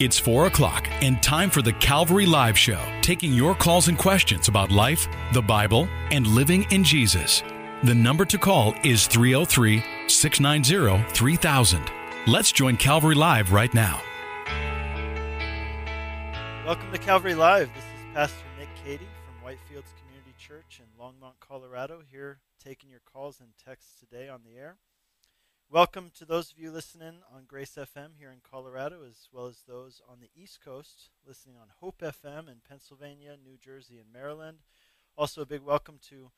It's 4 o'clock and time for the Calvary Live Show, taking your calls and questions about life, the Bible, and living in Jesus. The number to call is 303 690 3000. Let's join Calvary Live right now. Welcome to Calvary Live. This is Pastor Nick Cady from Whitefields Community Church in Longmont, Colorado, here taking your calls and texts today on the air. Welcome to those of you listening on Grace FM here in Colorado, as well as those on the East Coast listening on Hope FM in Pennsylvania, New Jersey, and Maryland. Also, a big welcome to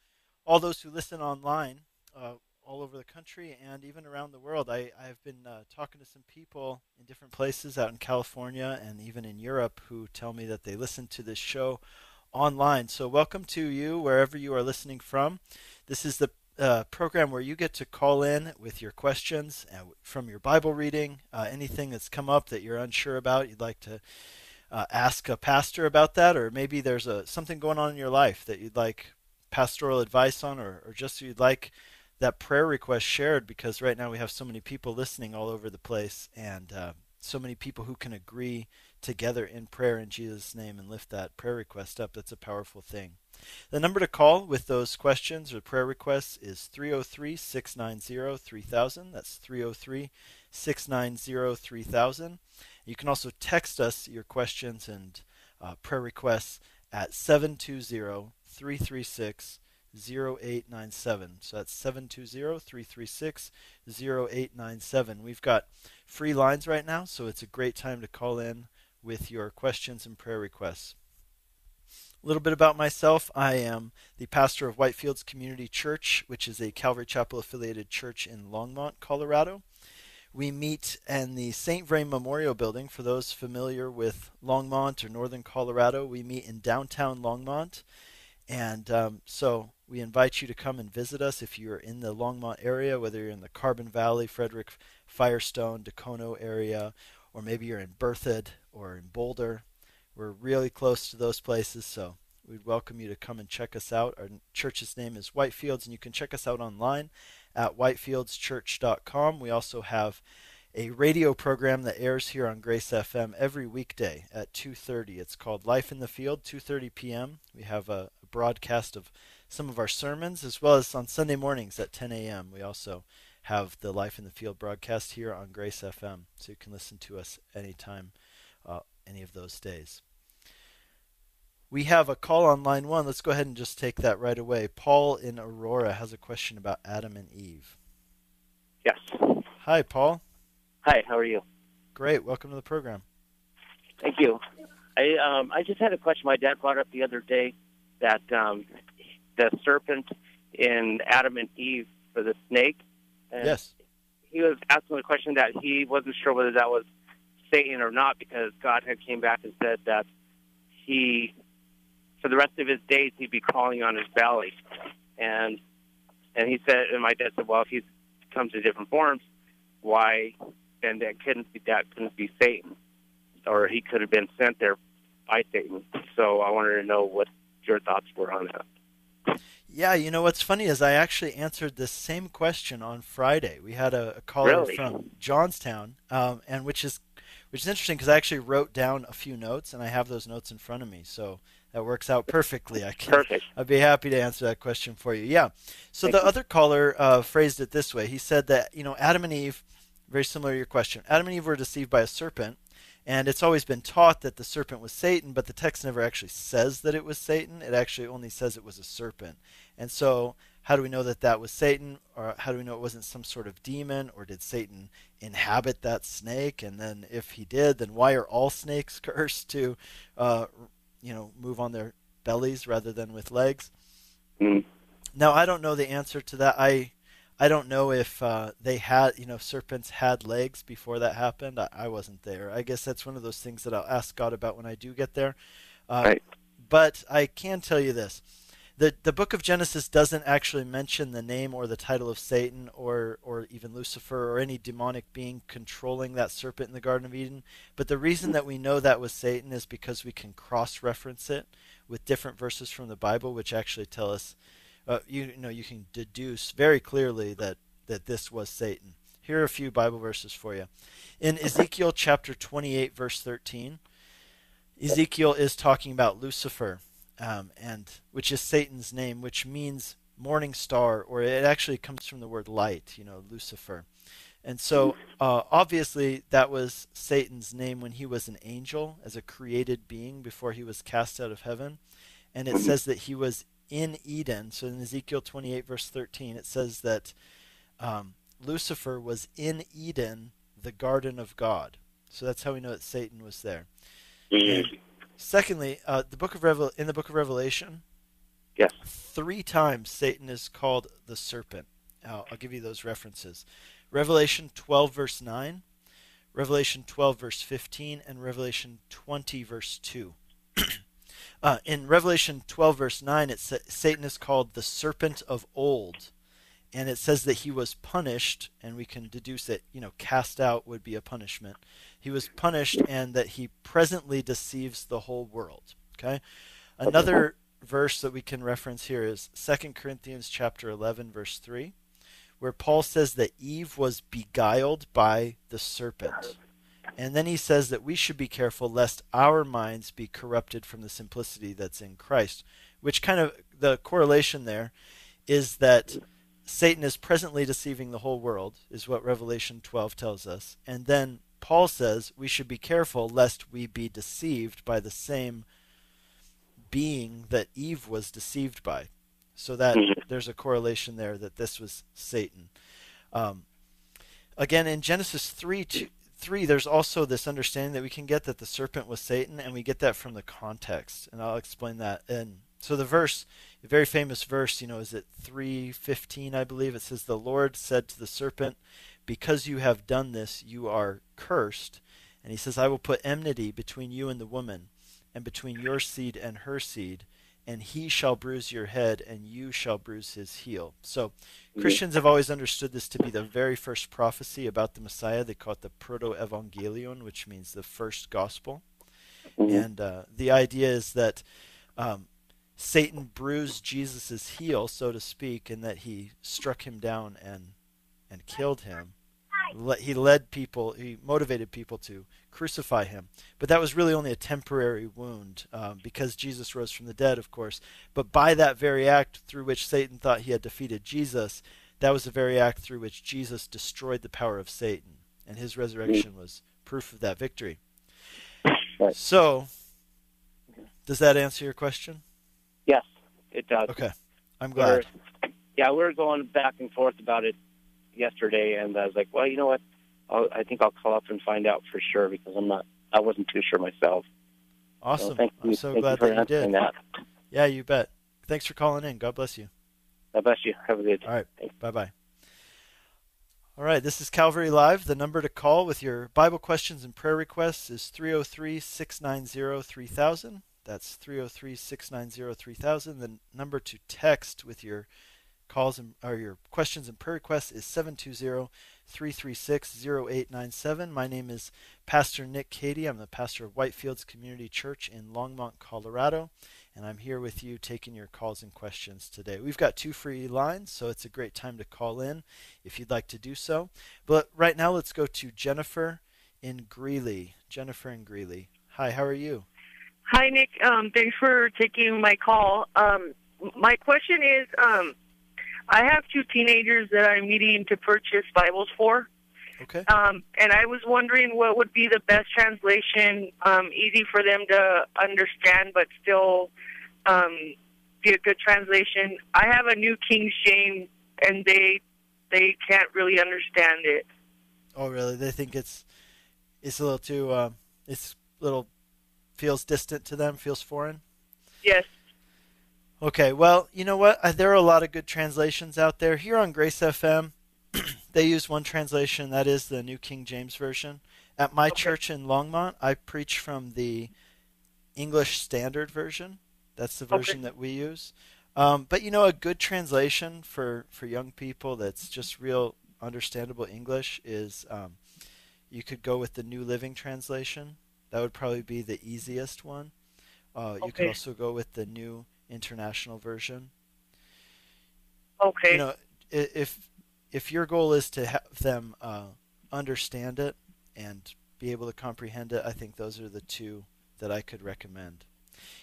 all those who listen online uh, all over the country and even around the world. I, I've been uh, talking to some people in different places out in California and even in Europe who tell me that they listen to this show online. So, welcome to you wherever you are listening from. This is the uh, program where you get to call in with your questions from your Bible reading, uh, anything that's come up that you're unsure about, you'd like to uh, ask a pastor about that, or maybe there's a something going on in your life that you'd like pastoral advice on, or, or just you'd like that prayer request shared, because right now we have so many people listening all over the place, and uh, so many people who can agree together in prayer in Jesus' name and lift that prayer request up. That's a powerful thing. The number to call with those questions or prayer requests is 303 690 3000. That's 303 690 3000. You can also text us your questions and uh, prayer requests at 720 336 0897. So that's 720 336 0897. We've got free lines right now, so it's a great time to call in with your questions and prayer requests. A little bit about myself. I am the pastor of Whitefields Community Church, which is a Calvary Chapel affiliated church in Longmont, Colorado. We meet in the St. Vrain Memorial Building. For those familiar with Longmont or Northern Colorado, we meet in downtown Longmont. And um, so we invite you to come and visit us if you're in the Longmont area, whether you're in the Carbon Valley, Frederick, Firestone, Dacono area, or maybe you're in Berthoud or in Boulder. We're really close to those places, so we'd welcome you to come and check us out. Our church's name is Whitefields, and you can check us out online at whitefieldschurch.com. We also have a radio program that airs here on Grace FM every weekday at 2:30. It's called Life in the Field, 2:30 p.m. We have a, broadcast of some of our sermons as well as on Sunday mornings at 10 a.m. We also have the Life in the Field broadcast here on Grace FM, so you can listen to us anytime, uh, any of those days. We have a call on line one. Let's go ahead and just take that right away. Paul in Aurora has a question about Adam and Eve. Yes. Hi, Paul. Hi, how are you? Great. Welcome to the program. Thank you. I um, I just had a question. My dad brought up the other day that um, the serpent in Adam and Eve for the snake. And yes. He was asking the question that he wasn't sure whether that was Satan or not because God had came back and said that he for the rest of his days he'd be crawling on his belly, and and he said, and my dad said, well, if he comes in different forms, why then that couldn't be that couldn't be Satan, or he could have been sent there by Satan. So I wanted to know what your thoughts were on that. Yeah, you know what's funny is I actually answered this same question on Friday. We had a, a caller really? from Johnstown, um, and which is which is interesting because I actually wrote down a few notes and I have those notes in front of me. So that works out perfectly. I can, Perfect. I'd be happy to answer that question for you. Yeah. So Thank the you. other caller uh, phrased it this way. He said that you know Adam and Eve, very similar to your question. Adam and Eve were deceived by a serpent, and it's always been taught that the serpent was Satan, but the text never actually says that it was Satan. It actually only says it was a serpent. And so, how do we know that that was Satan, or how do we know it wasn't some sort of demon, or did Satan inhabit that snake? And then, if he did, then why are all snakes cursed to, uh, you know, move on their bellies rather than with legs? Mm. Now, I don't know the answer to that. I I don't know if uh, they had, you know, serpents had legs before that happened. I, I, wasn't there. I guess that's one of those things that I'll ask God about when I do get there. Uh, right. But I can tell you this: the the book of Genesis doesn't actually mention the name or the title of Satan or or even Lucifer or any demonic being controlling that serpent in the Garden of Eden. But the reason that we know that was Satan is because we can cross-reference it with different verses from the Bible, which actually tell us, uh, you, you know, you can deduce very clearly that that this was Satan here are a few Bible verses for you. In Ezekiel chapter 28, verse 13, Ezekiel is talking about Lucifer, um, and which is Satan's name, which means morning star, or it actually comes from the word light, you know, Lucifer. And so, uh, obviously, that was Satan's name when he was an angel, as a created being before he was cast out of heaven. And it says that he was in Eden. So in Ezekiel 28, verse 13, it says that um, Lucifer was in Eden, the garden of God. So that's how we know that Satan was there. And secondly, uh, the book of Revel- in the book of Revelation, Yes. three times Satan is called the serpent. Uh, I'll give you those references. Revelation 12, verse 9, Revelation 12, verse 15, and Revelation 20, verse 2. uh, in Revelation 12, verse 9, it sa- Satan is called the serpent of old. And it says that he was punished, and we can deduce that, you know, cast out would be a punishment. He was punished, and that he presently deceives the whole world. Okay? Another verse that we can reference here is 2 Corinthians chapter 11 verse 3 where Paul says that Eve was beguiled by the serpent. And then he says that we should be careful lest our minds be corrupted from the simplicity that's in Christ, which kind of the correlation there is that Satan is presently deceiving the whole world, is what Revelation 12 tells us. And then Paul says we should be careful lest we be deceived by the same being that Eve was deceived by. So that Mhm. there's a correlation there that this was Satan. Um, again, in Genesis 3, two, 3, there's also this understanding that we can get that the serpent was Satan, and we get that from the context. And I'll explain that. And so the verse, a very famous verse, you know, is it 3:15, I believe. It says, "The Lord said to the serpent, because you have done this, you are cursed." And he says, "I will put enmity between you and the woman, and between your seed and her seed, and he shall bruise your head, and you shall bruise his heel." So Christians have always understood this to be the very first prophecy about the Messiah. They call it the proto-evangelion, which means the first gospel. Mhm. And uh, the idea is that um, Satan bruised Jesus' heel, so to speak, and that he struck him down and and killed him. He led people, he motivated people to crucify him. But that was really only a temporary wound um, because Jesus rose from the dead, of course. But by that very act through which Satan thought he had defeated Jesus, that was the very act through which Jesus destroyed the power of Satan. And his resurrection was proof of that victory. Right. So, does that answer your question? Yes, it does. Okay. I'm glad. We're- yeah, we were going back and forth about it yesterday, and I was like, well, you know what? I'll, I think I'll call up and find out for sure because I'm not. I wasn't too sure myself. So Awesome. thank you. I'm so thank glad you for that you did. that. Yeah, you bet. Thanks for calling in. God bless you. God bless you. Have a good. Day. All right. Bye bye. All right. This is Calvary Live. The number to call with your Bible questions and prayer requests is 303 690 3000. That's 303 690 3000. The number to text with your calls and or your questions and prayer requests is 720 336 0897. My name is Pastor Nick Cady. I'm the pastor of Whitefields Community Church in Longmont, Colorado and I'm here with you taking your calls and questions today. We've got two free lines, so it's a great time to call in if you'd like to do so. But right now, let's go to Jennifer in Greeley. Jennifer in Greeley. Hi, how are you? Hi, Nick. Um, thanks for taking my call. Um, my question is um, I have two teenagers that I'm needing to purchase Bibles for, Okay. um, and I was wondering what would be the best translation, um, easy for them to understand, but still um, be a good translation. I have a New King James, and they they can't really understand it. Oh, really? They think it's it's a little too uh, it's a little feels distant to them, feels foreign. Yes. Okay, well, you know what? Uh, There are a lot of good translations out there. Here on Grace FM, they use one translation, that is the New King James Version. At my Okay. church in Longmont, I preach from the English Standard Version. That's the Okay. version that we use. Um, but you know, a good translation for, for young people that's just real understandable English is um, you could go with the New Living Translation. That would probably be the easiest one. Uh, You could also go with the New International Version Okay. you know if if your goal is to have them uh, understand it and be able to comprehend it, I think those are the two that I could recommend.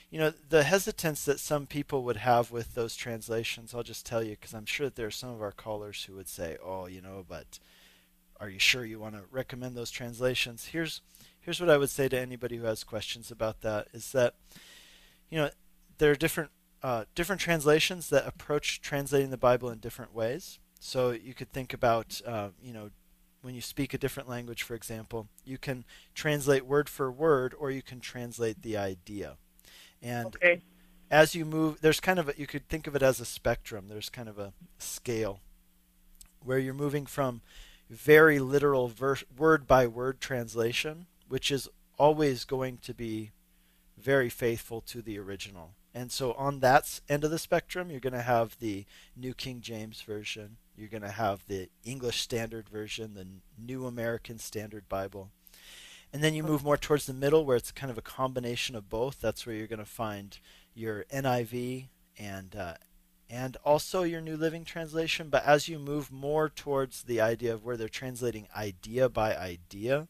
You know, the hesitance that some people would have with those translations, I'll just tell you because I'm sure that there are some of our callers who would say, "Oh, you know, but are you sure you want to recommend those translations?" Here's here's what I would say to anybody who has questions about that is that you know, there are different uh, different translations that approach translating the Bible in different ways. So you could think about, uh, you know, when you speak a different language, for example, you can translate word for word, or you can translate the idea. And Okay. as you move, there's kind of a, you could think of it as a spectrum. There's kind of a scale where you're moving from very literal ver- word by word translation, which is always going to be very faithful to the original. And so on that end of the spectrum, you're going to have the New King James Version. You're going to have the English Standard Version, the New American Standard Bible. And then you move more towards the middle where it's kind of a combination of both. That's where you're going to find your NIV and uh, and also your New Living Translation. But as you move more towards the idea of where they're translating idea by idea,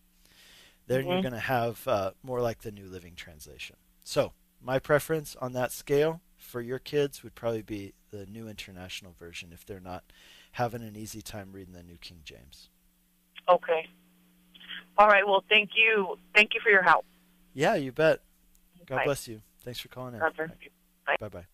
then you're Mhm. going to have uh, more like the New Living Translation. So my preference on that scale for your kids would probably be the New International Version if they're not having an easy time reading the New King James. Okay. All right. Well, thank you. Thank you for your help. Yeah, you bet. God Bye. bless you. Thanks for calling in. God bless you. Bye bye.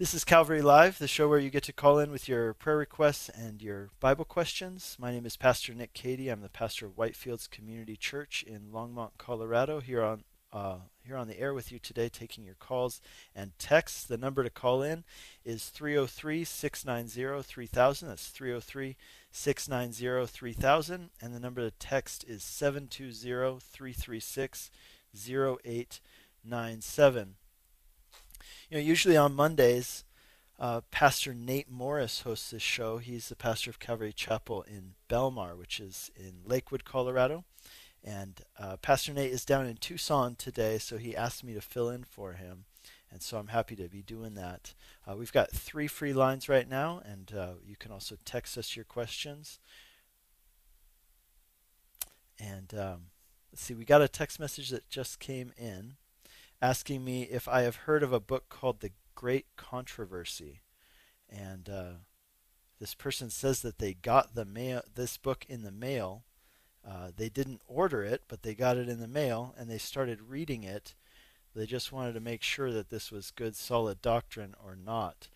This is Calvary Live, the show where you get to call in with your prayer requests and your Bible questions. My name is Pastor Nick Cady. I'm the pastor of Whitefields Community Church in Longmont, Colorado. Here on uh, here on the air with you today, taking your calls and texts. The number to call in is 303 690 3000. That's 303 690 3000. And the number to text is 720 336 0897. You know, usually on Mondays, uh, Pastor Nate Morris hosts this show. He's the pastor of Calvary Chapel in Belmar, which is in Lakewood, Colorado. And uh, Pastor Nate is down in Tucson today, so he asked me to fill in for him. And so I'm happy to be doing that. Uh, we've got three free lines right now, and uh, you can also text us your questions. And um, let's see, we got a text message that just came in asking me if I have heard of a book called The Great Controversy. And uh, this person says that they got the mail, this book in the mail. Uh, they didn't order it, but they got it in the mail and they started reading it. They just wanted to make sure that this was good, solid doctrine or not.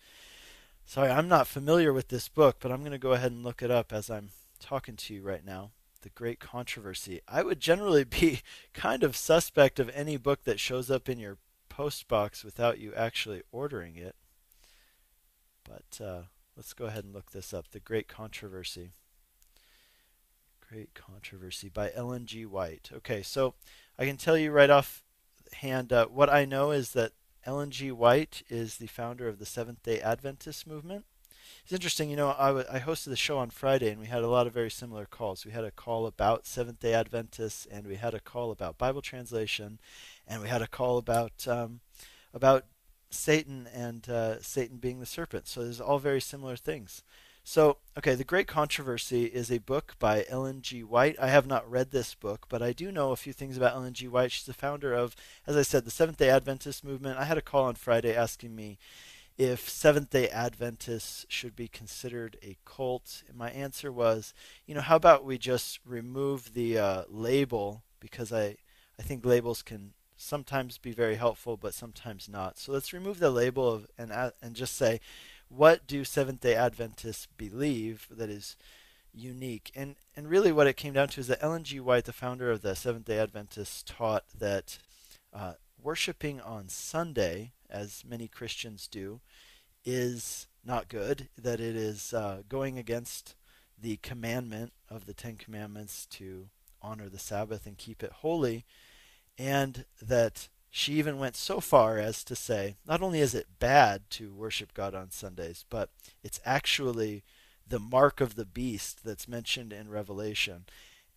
Sorry, I'm not familiar with this book, but I'm going to go ahead and look it up as I'm talking to you right now. The Great Controversy. I would generally be kind of suspect of any book that shows up in your post box without you actually ordering it. But uh, let's go ahead and look this up. The Great Controversy. Great Controversy by Ellen G. White. Okay, so I can tell you right off hand uh, what I know is that Ellen G. White is the founder of the Seventh day Adventist movement. It's interesting, you know, I, w- I hosted the show on Friday and we had a lot of very similar calls. We had a call about Seventh day Adventists and we had a call about Bible translation and we had a call about um, about Satan and uh, Satan being the serpent. So there's all very similar things. So, okay, The Great Controversy is a book by Ellen G. White. I have not read this book, but I do know a few things about Ellen G. White. She's the founder of, as I said, the Seventh day Adventist movement. I had a call on Friday asking me if Seventh day Adventists should be considered a cult. And my answer was, you know, how about we just remove the uh, label because I, I think labels can sometimes be very helpful, but sometimes not. So let's remove the label of and a- and just say, what do Seventh Day Adventists believe that is unique? And and really, what it came down to is that Ellen G. White, the founder of the Seventh Day Adventists, taught that uh, worshiping on Sunday, as many Christians do, is not good. That it is uh, going against the commandment of the Ten Commandments to honor the Sabbath and keep it holy, and that she even went so far as to say not only is it bad to worship God on Sundays, but it's actually the mark of the beast that's mentioned in Revelation.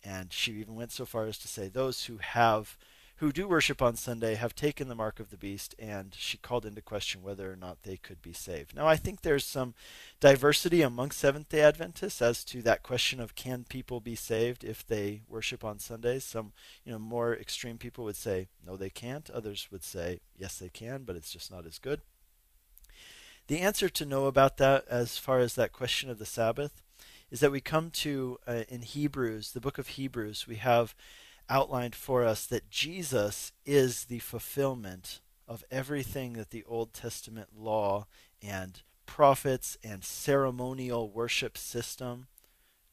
And she even went so far as to say those who have who do worship on Sunday have taken the mark of the beast, and she called into question whether or not they could be saved. Now, I think there's some diversity among Seventh day Adventists as to that question of can people be saved if they worship on Sundays. Some, you know, more extreme people would say no, they can't. Others would say yes, they can, but it's just not as good. The answer to know about that, as far as that question of the Sabbath, is that we come to uh, in Hebrews, the book of Hebrews, we have outlined for us that Jesus is the fulfillment of everything that the Old Testament law and prophets and ceremonial worship system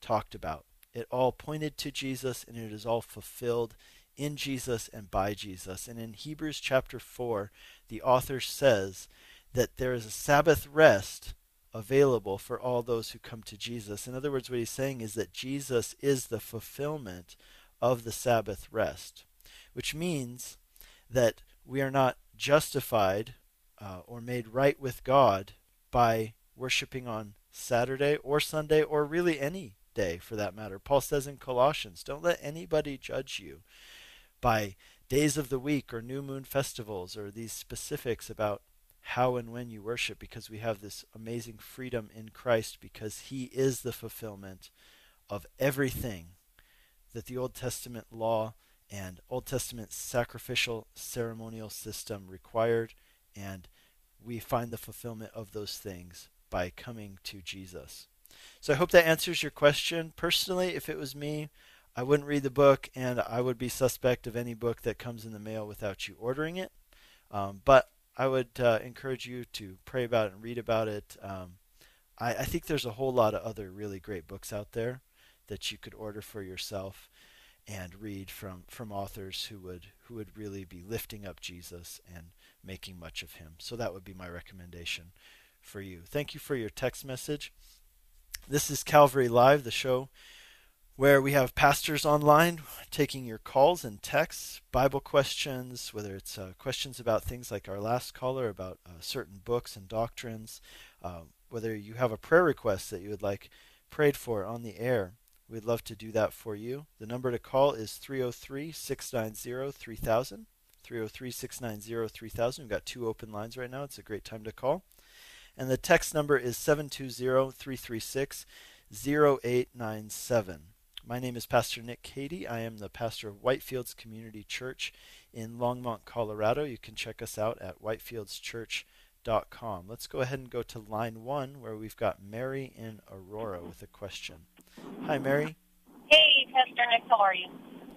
talked about. It all pointed to Jesus and it is all fulfilled in Jesus and by Jesus. And in Hebrews chapter 4, the author says that there is a Sabbath rest available for all those who come to Jesus. In other words, what he's saying is that Jesus is the fulfillment of the Sabbath rest, which means that we are not justified uh, or made right with God by worshiping on Saturday or Sunday or really any day for that matter. Paul says in Colossians, don't let anybody judge you by days of the week or new moon festivals or these specifics about how and when you worship because we have this amazing freedom in Christ because he is the fulfillment of everything that the Old Testament law and Old Testament sacrificial ceremonial system required, and we find the fulfillment of those things by coming to Jesus. So I hope that answers your question. Personally, if it was me, I wouldn't read the book, and I would be suspect of any book that comes in the mail without you ordering it. Um, but I would uh, encourage you to pray about it and read about it. Um, I, I think there's a whole lot of other really great books out there that you could order for yourself and read from, from authors who would who would really be lifting up Jesus and making much of him. So that would be my recommendation for you. Thank you for your text message. This is Calvary Live, the show where we have pastors online taking your calls and texts, Bible questions, whether it's uh, questions about things like our last caller about uh, certain books and doctrines, uh, whether you have a prayer request that you would like prayed for on the air. We'd love to do that for you. The number to call is 303 690 3000. 303 690 3000. We've got two open lines right now. It's a great time to call. And the text number is 720 336 0897. My name is Pastor Nick Cady. I am the pastor of Whitefields Community Church in Longmont, Colorado. You can check us out at whitefieldschurch.com. Let's go ahead and go to line one where we've got Mary in Aurora mm-hmm. with a question. Hi, Mary. Hey, Pastor Nick, how are you?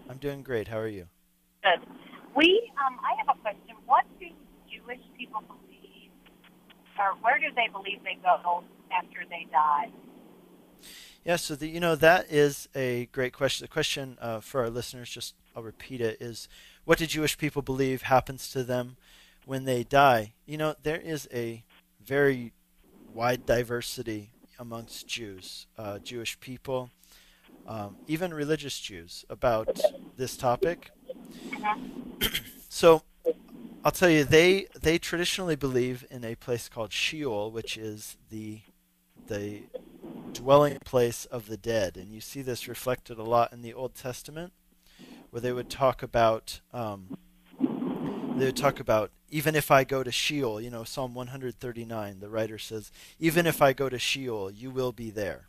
I'm doing great. How are you? Good. We, um, I have a question. What do Jewish people believe, or where do they believe they go after they die? Yeah, so the, you know that is a great question. The question uh, for our listeners, just I'll repeat it, is what do Jewish people believe happens to them when they die? You know, there is a very wide diversity amongst Jews, uh, Jewish people, um, even religious Jews, about this topic. so I'll tell you, they they traditionally believe in a place called Sheol, which is the the dwelling place of the dead, and you see this reflected a lot in the Old Testament, where they would talk about um, they talk about even if I go to Sheol, you know, Psalm 139, the writer says, even if I go to Sheol, you will be there.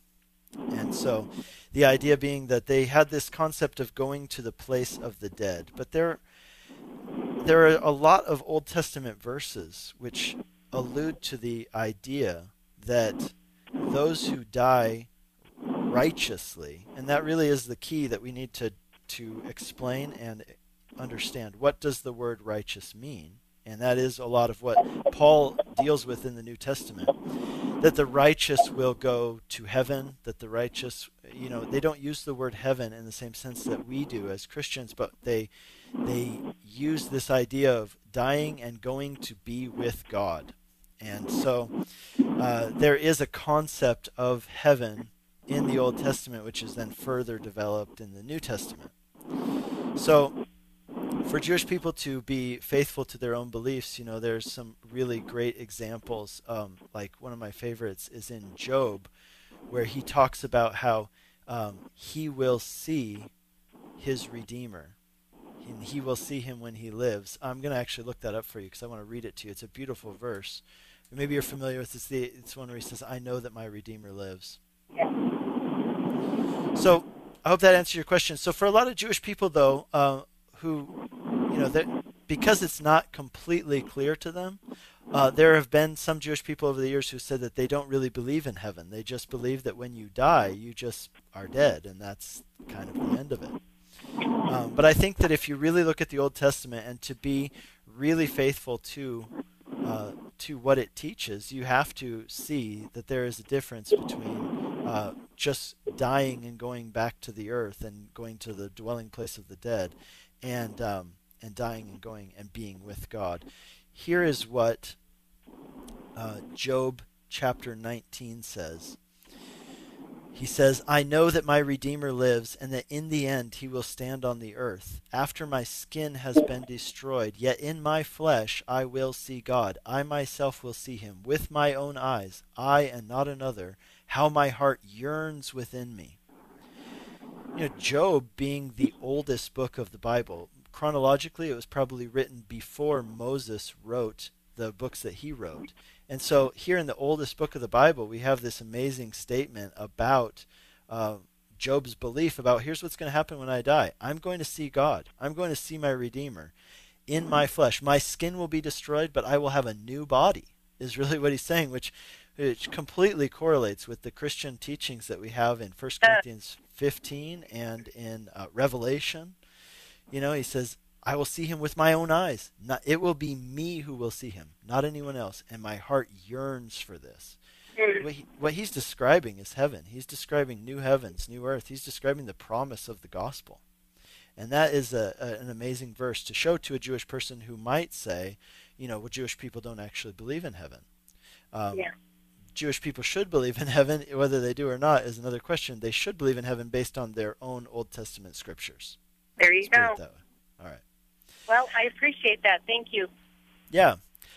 And so the idea being that they had this concept of going to the place of the dead. But there there are a lot of Old Testament verses which allude to the idea that those who die righteously, and that really is the key that we need to to explain and understand. What does the word righteous mean? And that is a lot of what Paul deals with in the New Testament. That the righteous will go to heaven, that the righteous, you know, they don't use the word heaven in the same sense that we do as Christians, but they they use this idea of dying and going to be with God. And so uh, there is a concept of heaven in the Old Testament, which is then further developed in the New Testament. So for Jewish people to be faithful to their own beliefs, you know, there's some really great examples. Um, like one of my favorites is in Job, where he talks about how um, he will see his Redeemer. and he will see him when he lives. I'm going to actually look that up for you because I want to read it to you. It's a beautiful verse. Maybe you're familiar with this. It's one where he says, "I know that my Redeemer lives." Yes. So I hope that answers your question. So for a lot of Jewish people, though, uh, who you know, because it's not completely clear to them, uh, there have been some Jewish people over the years who said that they don't really believe in heaven. They just believe that when you die, you just are dead, and that's kind of the end of it. Um, but I think that if you really look at the Old Testament and to be really faithful to uh, to what it teaches, you have to see that there is a difference between uh, just dying and going back to the earth and going to the dwelling place of the dead, and um, and dying and going and being with God. Here is what uh, Job chapter 19 says. He says, I know that my Redeemer lives, and that in the end he will stand on the earth. After my skin has been destroyed, yet in my flesh I will see God. I myself will see him with my own eyes, I and not another. How my heart yearns within me. You know, Job being the oldest book of the Bible, chronologically, it was probably written before Moses wrote the books that he wrote. And so here in the oldest book of the Bible, we have this amazing statement about uh, Job's belief about here's what's going to happen when I die. I'm going to see God. I'm going to see my Redeemer in my flesh. My skin will be destroyed, but I will have a new body, is really what he's saying, which, which completely correlates with the Christian teachings that we have in 1 Corinthians 15 and in uh, Revelation. You know, he says, I will see him with my own eyes. Not, it will be me who will see him, not anyone else. And my heart yearns for this. Hmm. What, he, what he's describing is heaven. He's describing new heavens, new earth. He's describing the promise of the gospel. And that is a, a, an amazing verse to show to a Jewish person who might say, you know, well, Jewish people don't actually believe in heaven. Um, yeah. Jewish people should believe in heaven. Whether they do or not is another question. They should believe in heaven based on their own Old Testament scriptures. There you Let's go. All right. Well, I appreciate that. Thank you. Yeah.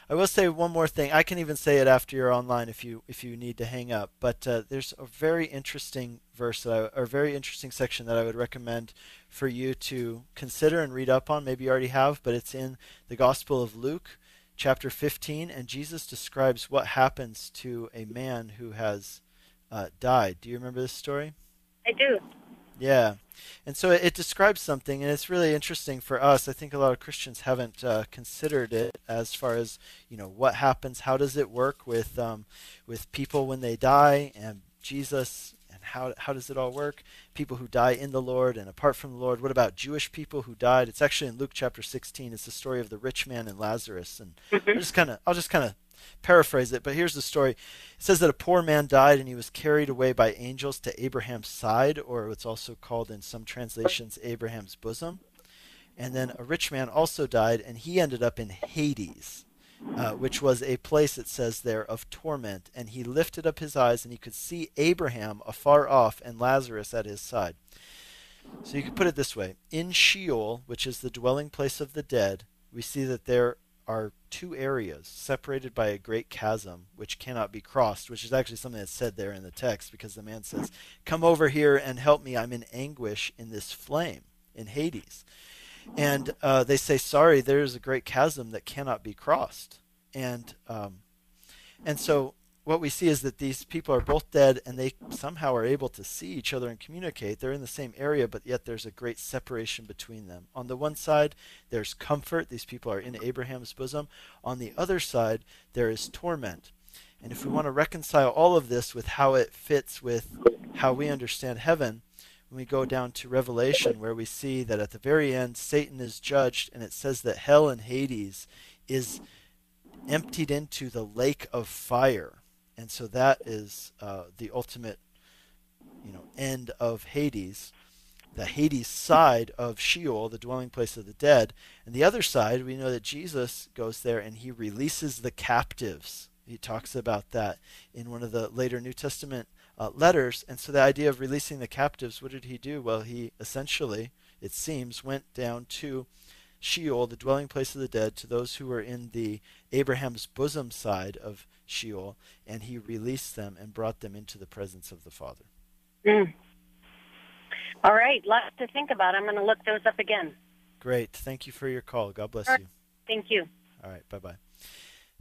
I will say one more thing. I can even say it after you're online if you if you need to hang up. But uh, there's a very interesting verse that I, or very interesting section that I would recommend for you to consider and read up on. Maybe you already have, but it's in the Gospel of Luke, chapter 15, and Jesus describes what happens to a man who has uh, died. Do you remember this story? I do. Yeah. And so it, it, describes something, and it's really interesting for us. I think a lot of Christians haven't uh, considered it as far as you know what happens, how does it work with um, with people when they die, and Jesus, how how does it all work? People who die in the Lord and apart from the Lord. What about Jewish people who died? It's actually in Luke chapter 16. It's the story of the rich man and Lazarus, and mm-hmm. Just kind of I'll just kind of paraphrase it, but here's the story. It says that a poor man died and he was carried away by angels to Abraham's side, or what's also called in some translations Abraham's bosom. And then a rich man also died, and he ended up in Hades, uh, which was a place, it says there, of torment. And he lifted up his eyes, and he could see Abraham afar off and Lazarus at his side. So you could put it this way In Sheol, which is the dwelling place of the dead, we see that there are two areas separated by a great chasm which cannot be crossed, which is actually something that's said there in the text because the man says, Come over here and help me. I'm in anguish in this flame in Hades. And uh, they say, Sorry, there's a great chasm that cannot be crossed. And um, and so what we see is that these people are both dead and they somehow are able to see each other and communicate. They're in the same area, but yet there's a great separation between them. On the one side, there's comfort. These people are in Abraham's bosom. On the other side, there is torment. And if we want to reconcile all of this with how it fits with how we understand heaven, when we go down to Revelation, where we see that at the very end, Satan is judged, and it says that hell and Hades is emptied into the lake of fire. And so that is uh, the ultimate, you know, end of Hades, the Hades side of Sheol, the dwelling place of the dead, and the other side, we know that Jesus goes there and he releases the captives. He talks about that in one of the later New Testament uh, letters, and so the idea of releasing the captives, what did he do? Well, he essentially, it seems, went down to Sheol, the dwelling place of the dead, to those who were in the Abraham's bosom side of Sheol, and he released them and brought them into the presence of the Father. Mm. All right, lots to think about. I'm going to look those up again. Great. Thank you for your call. God bless Sure. you. Thank you. All right. Bye bye.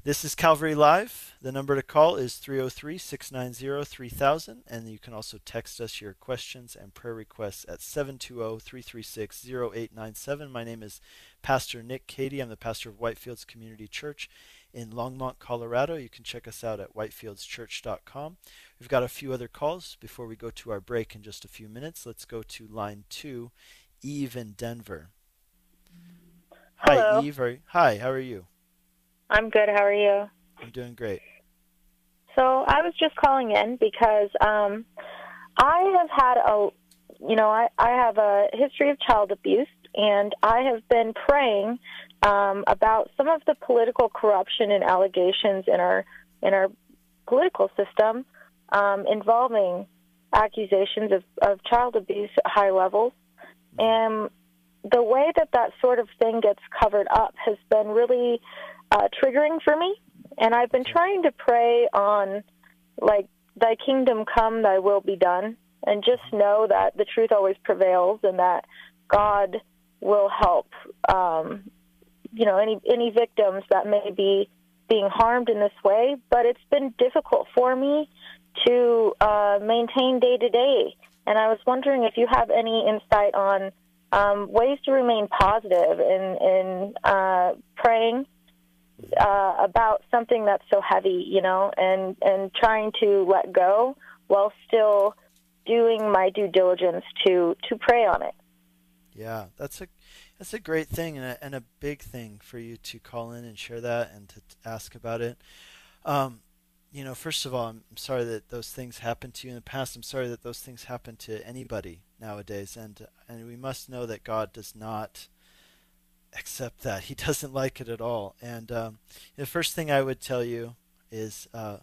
This is Calvary Live. The number to call is 303 690 3000. And you can also text us your questions and prayer requests at 720 336 0897. My name is Pastor Nick Cady. I'm the pastor of Whitefields Community Church in Longmont, Colorado. You can check us out at whitefieldschurch.com. We've got a few other calls before we go to our break in just a few minutes. Let's go to line two, Eve in Denver. Hi, Eve. Are, hi, how are you? I'm good. How are you? I'm doing great. So I was just calling in because um, I have had a, you know, I, I have a history of child abuse, and I have been praying um, about some of the political corruption and allegations in our in our political system um, involving accusations of, of child abuse at high levels, and the way that that sort of thing gets covered up has been really uh, triggering for me. And I've been trying to pray on, like, Thy kingdom come, Thy will be done, and just know that the truth always prevails and that God will help, um, you know, any any victims that may be being harmed in this way. But it's been difficult for me to uh, maintain day to day. And I was wondering if you have any insight on um, ways to remain positive in in uh, praying uh, about something that's so heavy, you know, and and trying to let go while still doing my due diligence to to pray on it. Yeah, that's a that's a great thing and a, and a big thing for you to call in and share that and to ask about it. Um, you know, first of all, I'm sorry that those things happened to you in the past. I'm sorry that those things happen to anybody nowadays, and and we must know that God does not accept that. He doesn't like it at all. And um, the first thing I would tell you is, uh,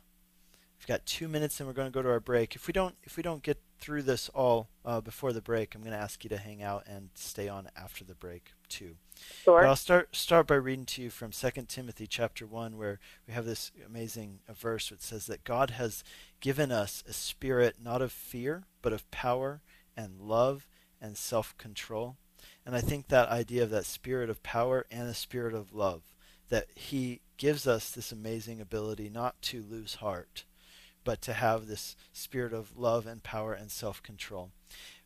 we've got two minutes, and we're going to go to our break. If we don't if we don't get through this all uh, before the break, I'm going to ask you to hang out and stay on after the break too. Sure. But I'll start start by reading to you from 2 Timothy chapter 1 where we have this amazing uh, verse which says that God has given us a spirit not of fear but of power and love and self-control. And I think that idea of that spirit of power and a spirit of love that he gives us this amazing ability not to lose heart but to have this spirit of love and power and self-control.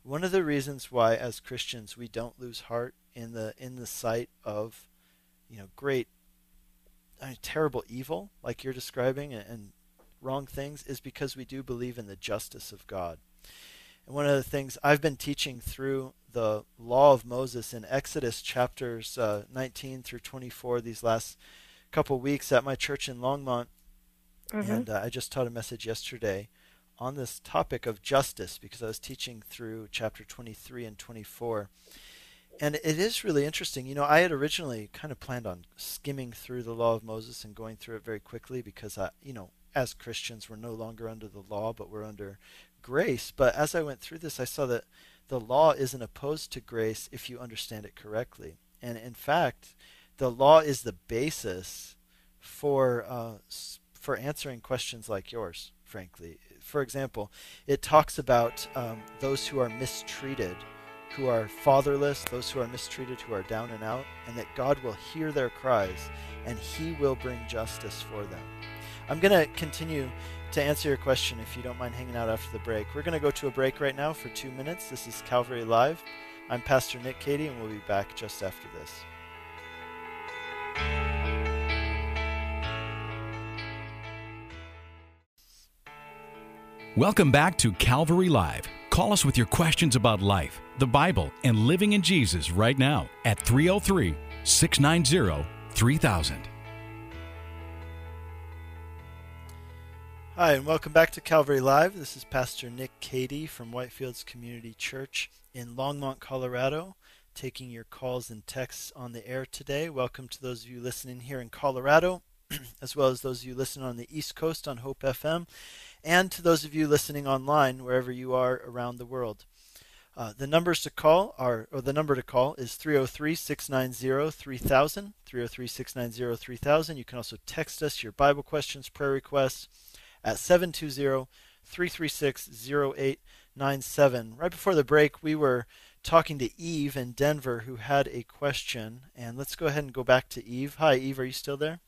One of the reasons why as Christians we don't lose heart in the in the sight of you know great I mean, terrible evil like you're describing and, and wrong things is because we do believe in the justice of God. And one of the things I've been teaching through the law of Moses in Exodus chapters uh, 19 through 24 these last couple weeks at my church in Longmont Mhm. and uh, I just taught a message yesterday on this topic of justice because I was teaching through chapter 23 and 24. And it is really interesting. You know, I had originally kind of planned on skimming through the law of Moses and going through it very quickly because I, you know, as Christians, we're no longer under the law, but we're under grace. But as I went through this, I saw that the law isn't opposed to grace if you understand it correctly. And in fact, the law is the basis for uh, for answering questions like yours, frankly. For example, it talks about um, those who are mistreated, who are fatherless, those who are mistreated, who are down and out, and that God will hear their cries and He will bring justice for them. I'm going to continue to answer your question if you don't mind hanging out after the break. We're going to go to a break right now for two minutes. This is Calvary Live. I'm Pastor Nick Cady, and we'll be back just after this. Welcome back to Calvary Live. Call us with your questions about life, the Bible, and living in Jesus right now at 303 690 3000. Hi, and welcome back to Calvary Live. This is Pastor Nick Cady from Whitefields Community Church in Longmont, Colorado, taking your calls and texts on the air today. Welcome to those of you listening here in Colorado, as well as those of you listening on the East Coast on Hope FM, and to those of you listening online wherever you are around the world. Uh, the numbers to call are, or the number to call is 303 690 3000. 303 690 3000. You can also text us your Bible questions, prayer requests at 720 336 0897. Right before the break, we were talking to Eve in Denver who had a question. And let's go ahead and go back to Eve. Hi, Eve. Are you still there?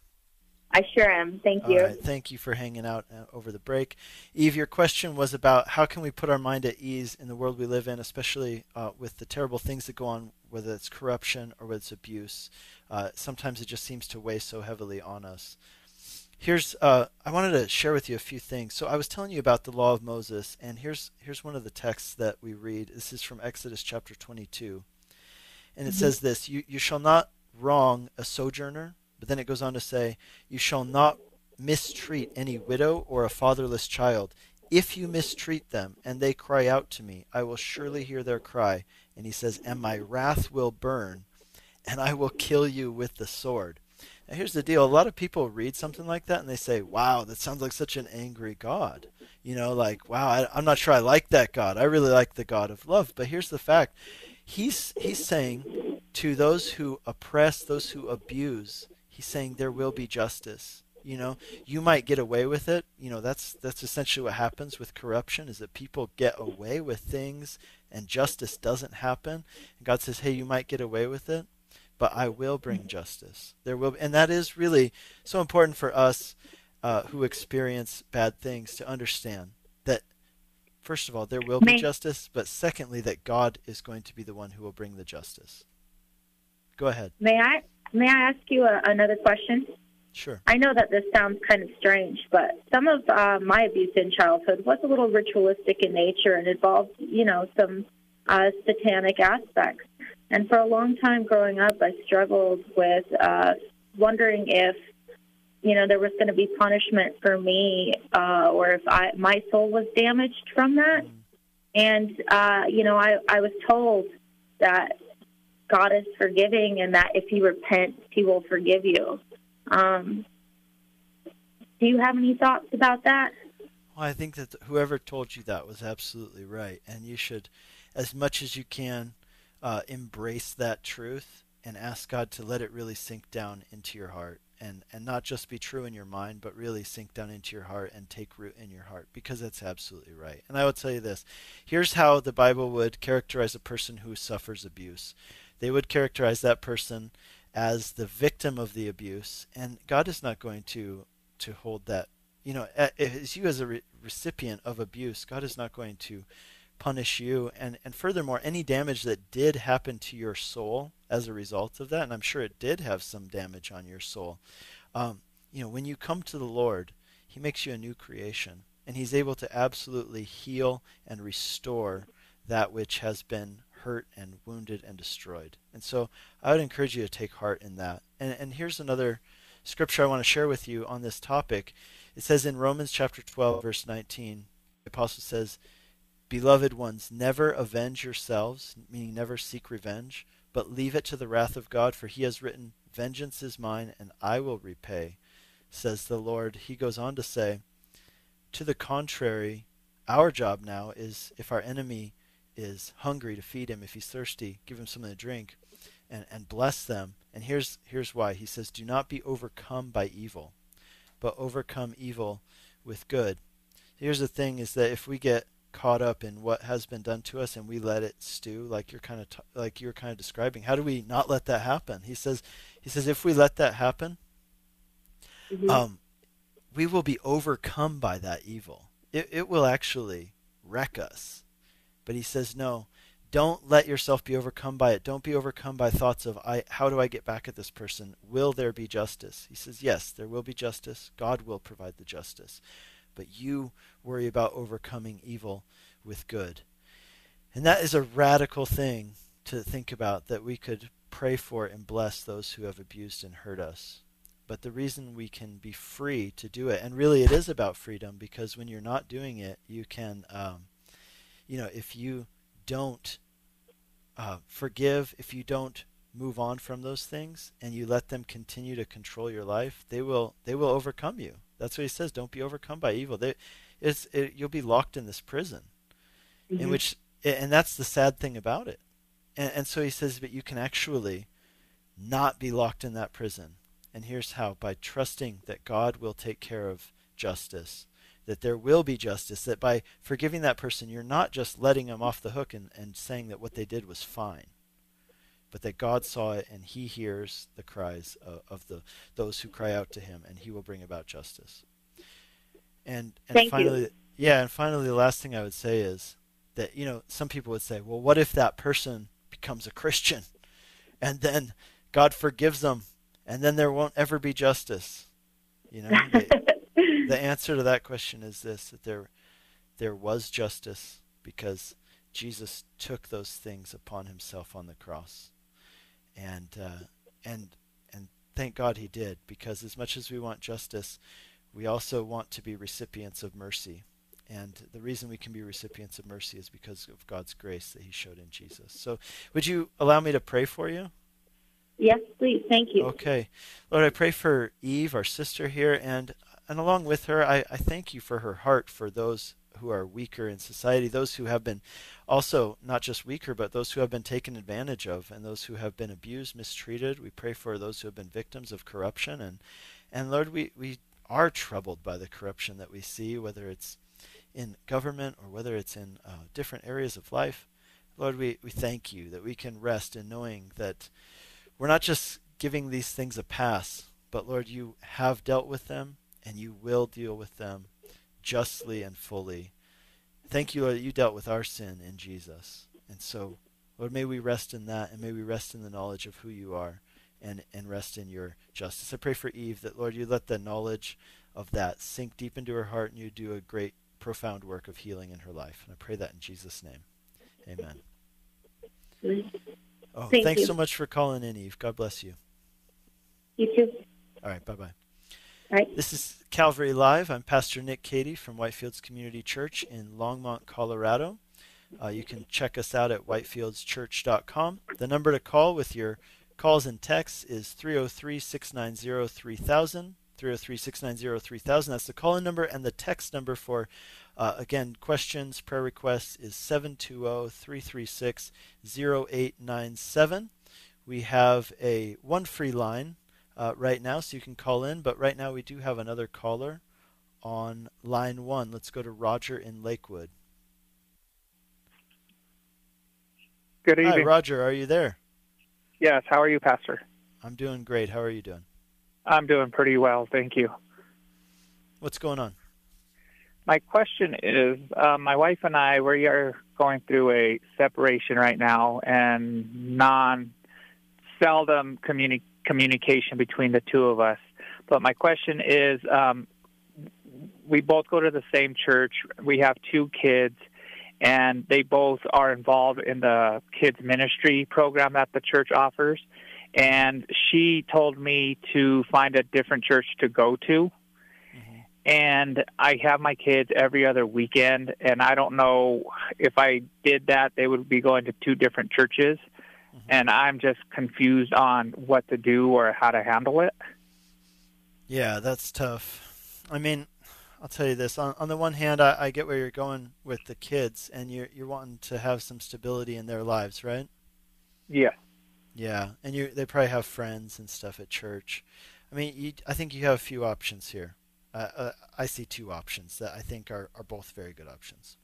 I sure am. Thank you. All right. Thank you for hanging out uh, over the break. Eve, your question was about how can we put our mind at ease in the world we live in, especially uh, with the terrible things that go on, whether it's corruption or whether it's abuse. Uh, sometimes it just seems to weigh so heavily on us. Here's uh, I wanted to share with you a few things. So I was telling you about the law of Moses, and here's here's one of the texts that we read. This is from Exodus chapter 22, and it mm-hmm. says this: "You you shall not wrong a sojourner." But then it goes on to say, You shall not mistreat any widow or a fatherless child. If you mistreat them and they cry out to me, I will surely hear their cry. And he says, And my wrath will burn, and I will kill you with the sword. Here's the deal a lot of people read something like that and they say, Wow, that sounds like such an angry God. You know, like, wow, I, I'm not sure I like that God. I really like the God of love. But here's the fact He's, he's saying to those who oppress, those who abuse, he's saying there will be justice you know you might get away with it you know that's that's essentially what happens with corruption is that people get away with things and justice doesn't happen and god says hey you might get away with it but i will bring justice there will be, and that is really so important for us uh, who experience bad things to understand that first of all there will be justice but secondly that god is going to be the one who will bring the justice go ahead may i May I ask you a, another question? Sure. I know that this sounds kind of strange, but some of uh, my abuse in childhood was a little ritualistic in nature and involved, you know, some uh, satanic aspects. And for a long time growing up, I struggled with uh, wondering if, you know, there was going to be punishment for me uh, or if I, my soul was damaged from that. And, uh, you know, I, I was told that God is forgiving and that if you repent, He will forgive you. Um, do you have any thoughts about that? Well, I think that whoever told you that was absolutely right, and you should, as much as you can, uh, embrace that truth and ask God to let it really sink down into your heart and and not just be true in your mind but really sink down into your heart and take root in your heart because that's absolutely right and i will tell you this here's how the bible would characterize a person who suffers abuse they would characterize that person as the victim of the abuse, and God is not going to to hold that. You know, as you as a re- recipient of abuse, God is not going to punish you, and and furthermore, any damage that did happen to your soul as a result of that, and I'm sure it did have some damage on your soul. Um, you know, when you come to the Lord, He makes you a new creation, and He's able to absolutely heal and restore that which has been hurt and wounded and destroyed. And so I would encourage you to take heart in that. And, and here's another scripture I want to share with you on this topic. It says in Romans chapter 12, verse 19, the apostle says, Beloved ones, never avenge yourselves, meaning never seek revenge, but leave it to the wrath of God, for he has written, Vengeance is mine, and I will repay, says the Lord. He goes on to say, To the contrary, our job now is if our enemy is hungry to feed him. If he's thirsty, give him something to drink and, and bless them. And here's here's why. He says, Do not be overcome by evil, but overcome evil with good. Here's the thing is that if we get caught up in what has been done to us and we let it stew like you're kind of t- like you're kind of describing how do we not let that happen he says he says if we let that happen mm-hmm. um, we will be overcome by that evil it, it will actually wreck us but he says, no, don't let yourself be overcome by it. Don't be overcome by thoughts of, I, how do I get back at this person? Will there be justice? He says, yes, there will be justice. God will provide the justice. But you worry about overcoming evil with good. And that is a radical thing to think about that we could pray for and bless those who have abused and hurt us. But the reason we can be free to do it, and really it is about freedom because when you're not doing it, you can um, you know, if you don't uh, forgive, if you don't move on from those things, and you let them continue to control your life, they will they will overcome you. That's what he says. Don't be overcome by evil. They, it's it, you'll be locked in this prison, mm-hmm. in which, and that's the sad thing about it. And, and so he says, but you can actually not be locked in that prison. And here's how: by trusting that God will take care of justice that there will be justice, that by forgiving that person, you're not just letting them off the hook and, and saying that what they did was fine, but that God saw it and he hears the cries of, of the those who cry out to him and he will bring about justice. And, and Thank finally, you. yeah, and finally, the last thing I would say is that, you know, some people would say, well, what if that person becomes a Christian and then God forgives them and then there won't ever be justice? You know, the, the answer to that question is this that there there was justice because Jesus took those things upon himself on the cross. And uh, and and thank God he did because as much as we want justice, we also want to be recipients of mercy. And the reason we can be recipients of mercy is because of God's grace that he showed in Jesus. So would you allow me to pray for you? yes, please. Thank you. Okay. Lord, I pray for Eve, our sister here, and and along with her, I, I thank you for her heart for those who are weaker in society, those who have been also not just weaker, but those who have been taken advantage of and those who have been abused, mistreated. We pray for those who have been victims of corruption and and Lord, we, we are troubled by the corruption that we see, whether it's in government or whether it's in uh, different areas of life. Lord, we, we thank you that we can rest in knowing that we're not just giving these things a pass, but Lord, you have dealt with them and you will deal with them justly and fully. Thank you, Lord, that you dealt with our sin in Jesus. And so, Lord, may we rest in that and may we rest in the knowledge of who you are and, and rest in your justice. I pray for Eve that, Lord, you let the knowledge of that sink deep into her heart and you do a great, profound work of healing in her life. And I pray that in Jesus' name. Amen. Oh, Thank thanks you. so much for calling in, Eve. God bless you. You too. All right, bye bye. All right. This is Calvary Live. I'm Pastor Nick Cady from Whitefields Community Church in Longmont, Colorado. Uh, you can check us out at whitefieldschurch.com. The number to call with your calls and texts is 303 690 3000. 303 690 3000. That's the call in number. And the text number for, uh, again, questions, prayer requests is 720 336 0897. We have a one free line uh, right now, so you can call in. But right now, we do have another caller on line one. Let's go to Roger in Lakewood. Good evening. Hi. Roger. Are you there? Yes, how are you, Pastor? I'm doing great. How are you doing? I'm doing pretty well, thank you. What's going on? My question is uh, my wife and I, we are going through a separation right now and non seldom communi- communication between the two of us. But my question is um, we both go to the same church, we have two kids. And they both are involved in the kids ministry program that the church offers. And she told me to find a different church to go to. And I have my kids every other weekend, and I don't know if I did that, they would be going to two different churches. And I'm just confused on what to do or how to handle it. Yeah, that's tough. I mean, I'll tell you this. On, on the one hand, I, I get where you're going with the kids, and you're you're wanting to have some stability in their lives, right? Yeah. Yeah, and you they probably have friends and stuff at church. I mean, you, I think you have a few options here. Uh, uh, I see two options that I think are, are both very good options.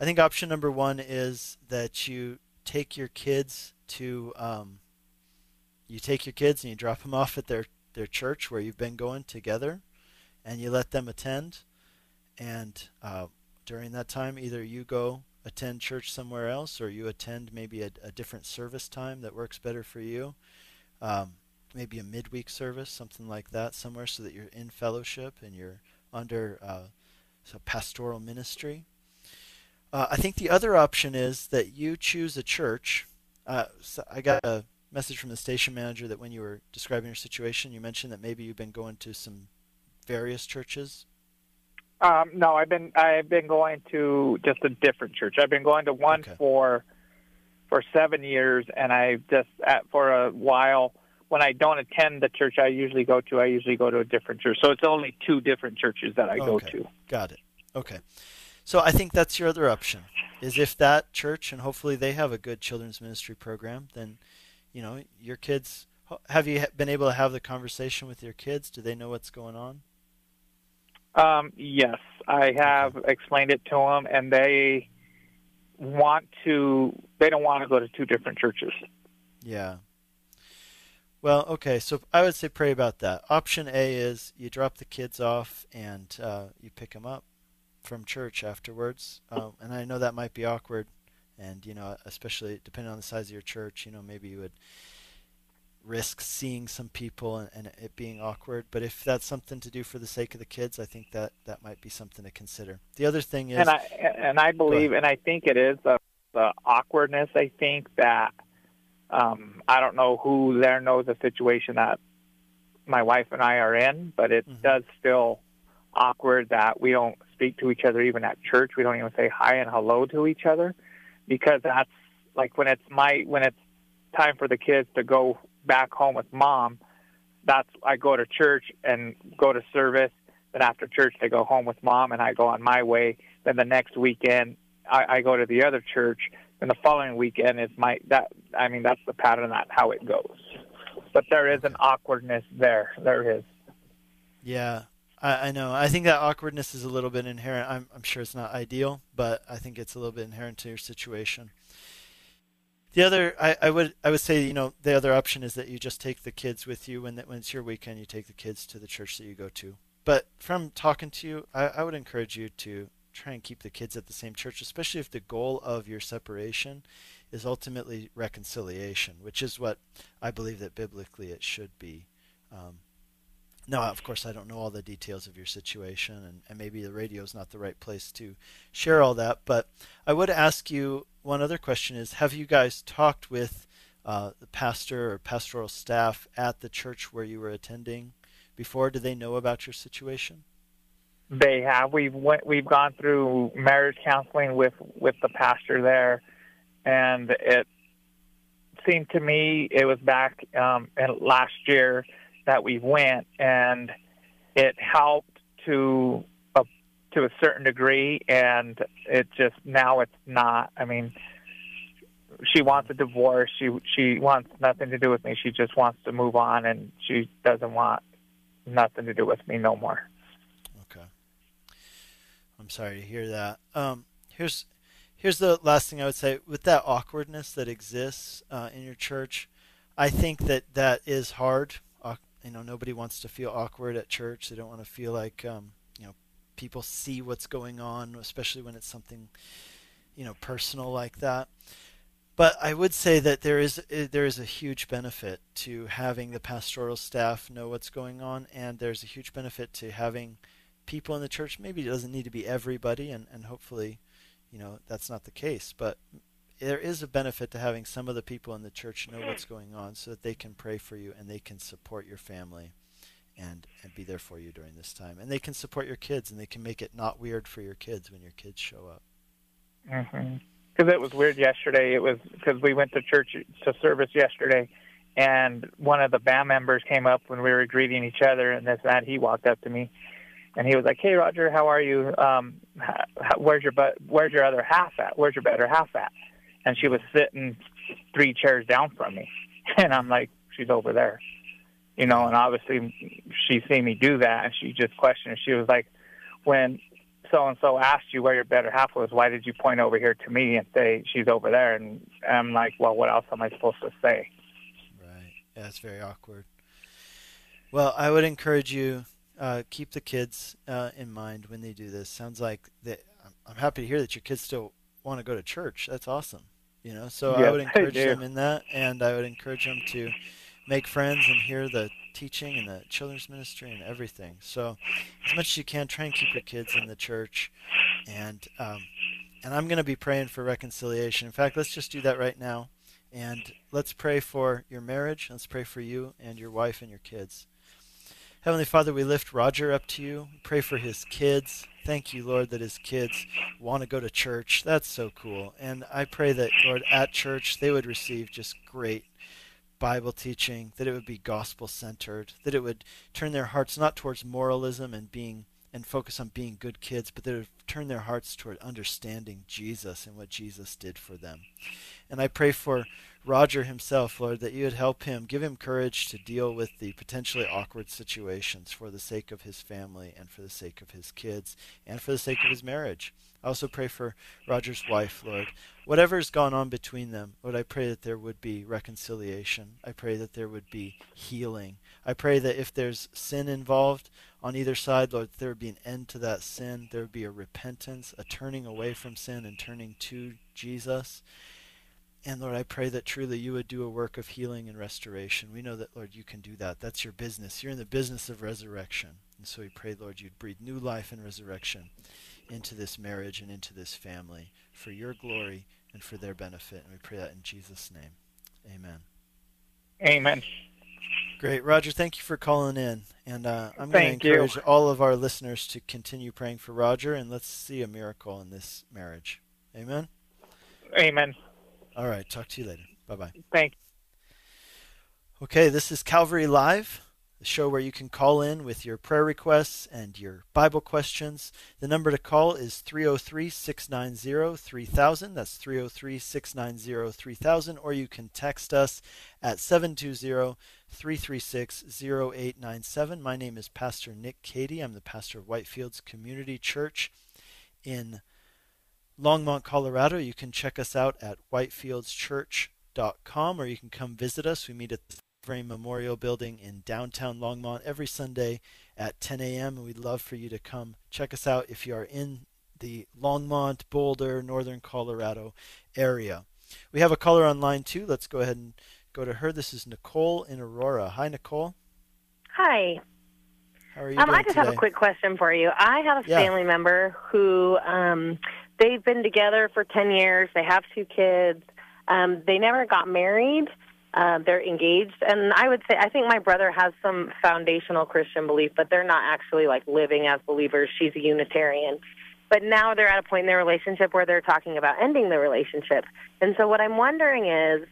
I think option number one is that you take your kids to um, you take your kids and you drop them off at their their church where you've been going together, and you let them attend. And uh, during that time, either you go attend church somewhere else, or you attend maybe a, a different service time that works better for you. Um, maybe a midweek service, something like that, somewhere, so that you're in fellowship and you're under uh, so pastoral ministry. Uh, I think the other option is that you choose a church. Uh, so I got a message from the station manager that when you were describing your situation, you mentioned that maybe you've been going to some various churches. Um, no, I've been I've been going to just a different church. I've been going to one Okay. for for seven years, and I've just at, for a while when I don't attend the church I usually go to, I usually go to a different church. So it's only two different churches that I go to. Got it. Okay. So I think that's your other option. Is if that church and hopefully they have a good children's ministry program, then you know your kids. Have you been able to have the conversation with your kids? Do they know what's going on? Um, yes, I have explained it to them, and they want to. They don't want to go to two different churches. Yeah. Well, okay, so I would say pray about that. Option A is you drop the kids off and uh, you pick them up from church afterwards. Um, and I know that might be awkward, and you know, especially depending on the size of your church, you know, maybe you would risk seeing some people and, and, it being awkward. But if that's something to do for the sake of the kids, I think that that might be something to consider. The other thing is, and I and I believe, and I think it is the, the awkwardness. I think that um, I don't know who there knows the situation that my wife and I are in, but it mm-hmm. does feel awkward that we don't speak to each other even at church. We don't even say hi and hello to each other because that's like when it's my when it's time for the kids to go back home with mom. That's I go to church and go to service. Then after church, they go home with mom, and I go on my way. Then the next weekend, I, I go to the other church and the following weekend is my that I mean that's the pattern that how it goes. But there is an awkwardness there. There is. Yeah, I, I know. I think that awkwardness is a little bit inherent. I'm I'm sure it's not ideal, but I think it's a little bit inherent to your situation. The other, I, I would I would say, you know, the other option is that you just take the kids with you when that when it's your weekend. You take the kids to the church that you go to. But from talking to you, I, I would encourage you to try and keep the kids at the same church, especially if the goal of your separation is ultimately reconciliation, which is what I believe that biblically it should be. Um, now, of course, I don't know all the details of your situation, and, and maybe the radio is not the right place to share all that. But I would ask you one other question: Is have you guys talked with uh, the pastor or pastoral staff at the church where you were attending before? Do they know about your situation? They have. We've went. We've gone through marriage counseling with with the pastor there, and it seemed to me it was back um, last year that we went, and it helped to a to a certain degree, and it just now it's not. I mean, she wants a divorce. She she wants nothing to do with me. She just wants to move on, and she doesn't want nothing to do with me no more. Okay, I'm sorry to hear that. Um, here's here's the last thing I would say with that awkwardness that exists uh, in your church. I think that that is hard. You know, nobody wants to feel awkward at church. They don't want to feel like um, you know people see what's going on, especially when it's something you know personal like that. But I would say that there is eh, there is a huge benefit to having the pastoral staff know what's going on, and there's a huge benefit to having people in the church. Maybe it doesn't need to be everybody, and, and hopefully, you know, that's not the case. But there is a benefit to having some of the people in the church know what's going on so that they can pray for you and they can support your family and, and be there for you during this time. And they can support your kids and they can make it not weird for your kids when your kids show up. Mm-hmm. Because it was weird yesterday. It was because we went to church to service yesterday, and one of the band members came up when we were greeting each other, and this that he walked up to me, and he was like, "Hey, Roger, how are you? Um, how, where's your but? Where's your other half at? Where's your better half at?" And she was sitting three chairs down from me, and I'm like, "She's over there," you know. And obviously, she seen me do that, and she just questioned. She was like, "When so and so asked you where your better half was, why did you point over here to me and say she's over there?" And I'm like, "Well, what else am I supposed to say?" Right. Yeah, that's very awkward. Well, I would encourage you uh, keep the kids uh, in mind when they do this. Sounds like that. I'm happy to hear that your kids still want to go to church. That's awesome. You know, so I would encourage them in that, and I would encourage them to make friends and hear the teaching and the children's ministry and everything. So, as much as you can, try and keep your kids in the church, and um, and I'm going to be praying for reconciliation. In fact, let's just do that right now, and let's pray for your marriage. Let's pray for you and your wife and your kids. Heavenly Father, we lift Roger up to you. Pray for his kids. Thank you, Lord, that his kids want to go to church. That's so cool. And I pray that, Lord, at church they would receive just great Bible teaching, that it would be gospel centered, that it would turn their hearts not towards moralism and being and focus on being good kids, but that it would turn their hearts toward understanding Jesus and what Jesus did for them. And I pray for Roger himself, Lord, that you would help him, give him courage to deal with the potentially awkward situations for the sake of his family and for the sake of his kids and for the sake of his marriage. I also pray for Roger's wife, Lord. Whatever's gone on between them, Lord, I pray that there would be reconciliation. I pray that there would be healing. I pray that if there's sin involved on either side, Lord, there would be an end to that sin. There would be a repentance, a turning away from sin and turning to Jesus. And Lord, I pray that truly you would do a work of healing and restoration. We know that, Lord, you can do that. That's your business. You're in the business of resurrection. And so we pray, Lord, you'd breathe new life and resurrection into this marriage and into this family for your glory and for their benefit. And we pray that in Jesus' name. Amen. Amen. Great. Roger, thank you for calling in. And uh, I'm going to encourage you. all of our listeners to continue praying for Roger, and let's see a miracle in this marriage. Amen. Amen. All right. Talk to you later. Bye bye. Thank Okay, this is Calvary Live, the show where you can call in with your prayer requests and your Bible questions. The number to call is 303 690 3000. That's 303 690 3000. Or you can text us at 720 336 0897. My name is Pastor Nick Cady. I'm the pastor of Whitefields Community Church in Longmont, Colorado. You can check us out at whitefieldschurch.com or you can come visit us. We meet at the Frame Memorial Building in downtown Longmont every Sunday at 10 a.m. And we'd love for you to come check us out if you are in the Longmont, Boulder, Northern Colorado area. We have a caller online too. Let's go ahead and go to her. This is Nicole in Aurora. Hi, Nicole. Hi. How are you Um, doing I just today? have a quick question for you. I have a Yeah. family member who um, they've been together for 10 years. They have two kids. Um, they never got married. Uh, they're engaged. And I would say, I think my brother has some foundational Christian belief, but they're not actually like living as believers. She's a Unitarian. But now they're at a point in their relationship where they're talking about ending the relationship. And so what I'm wondering is,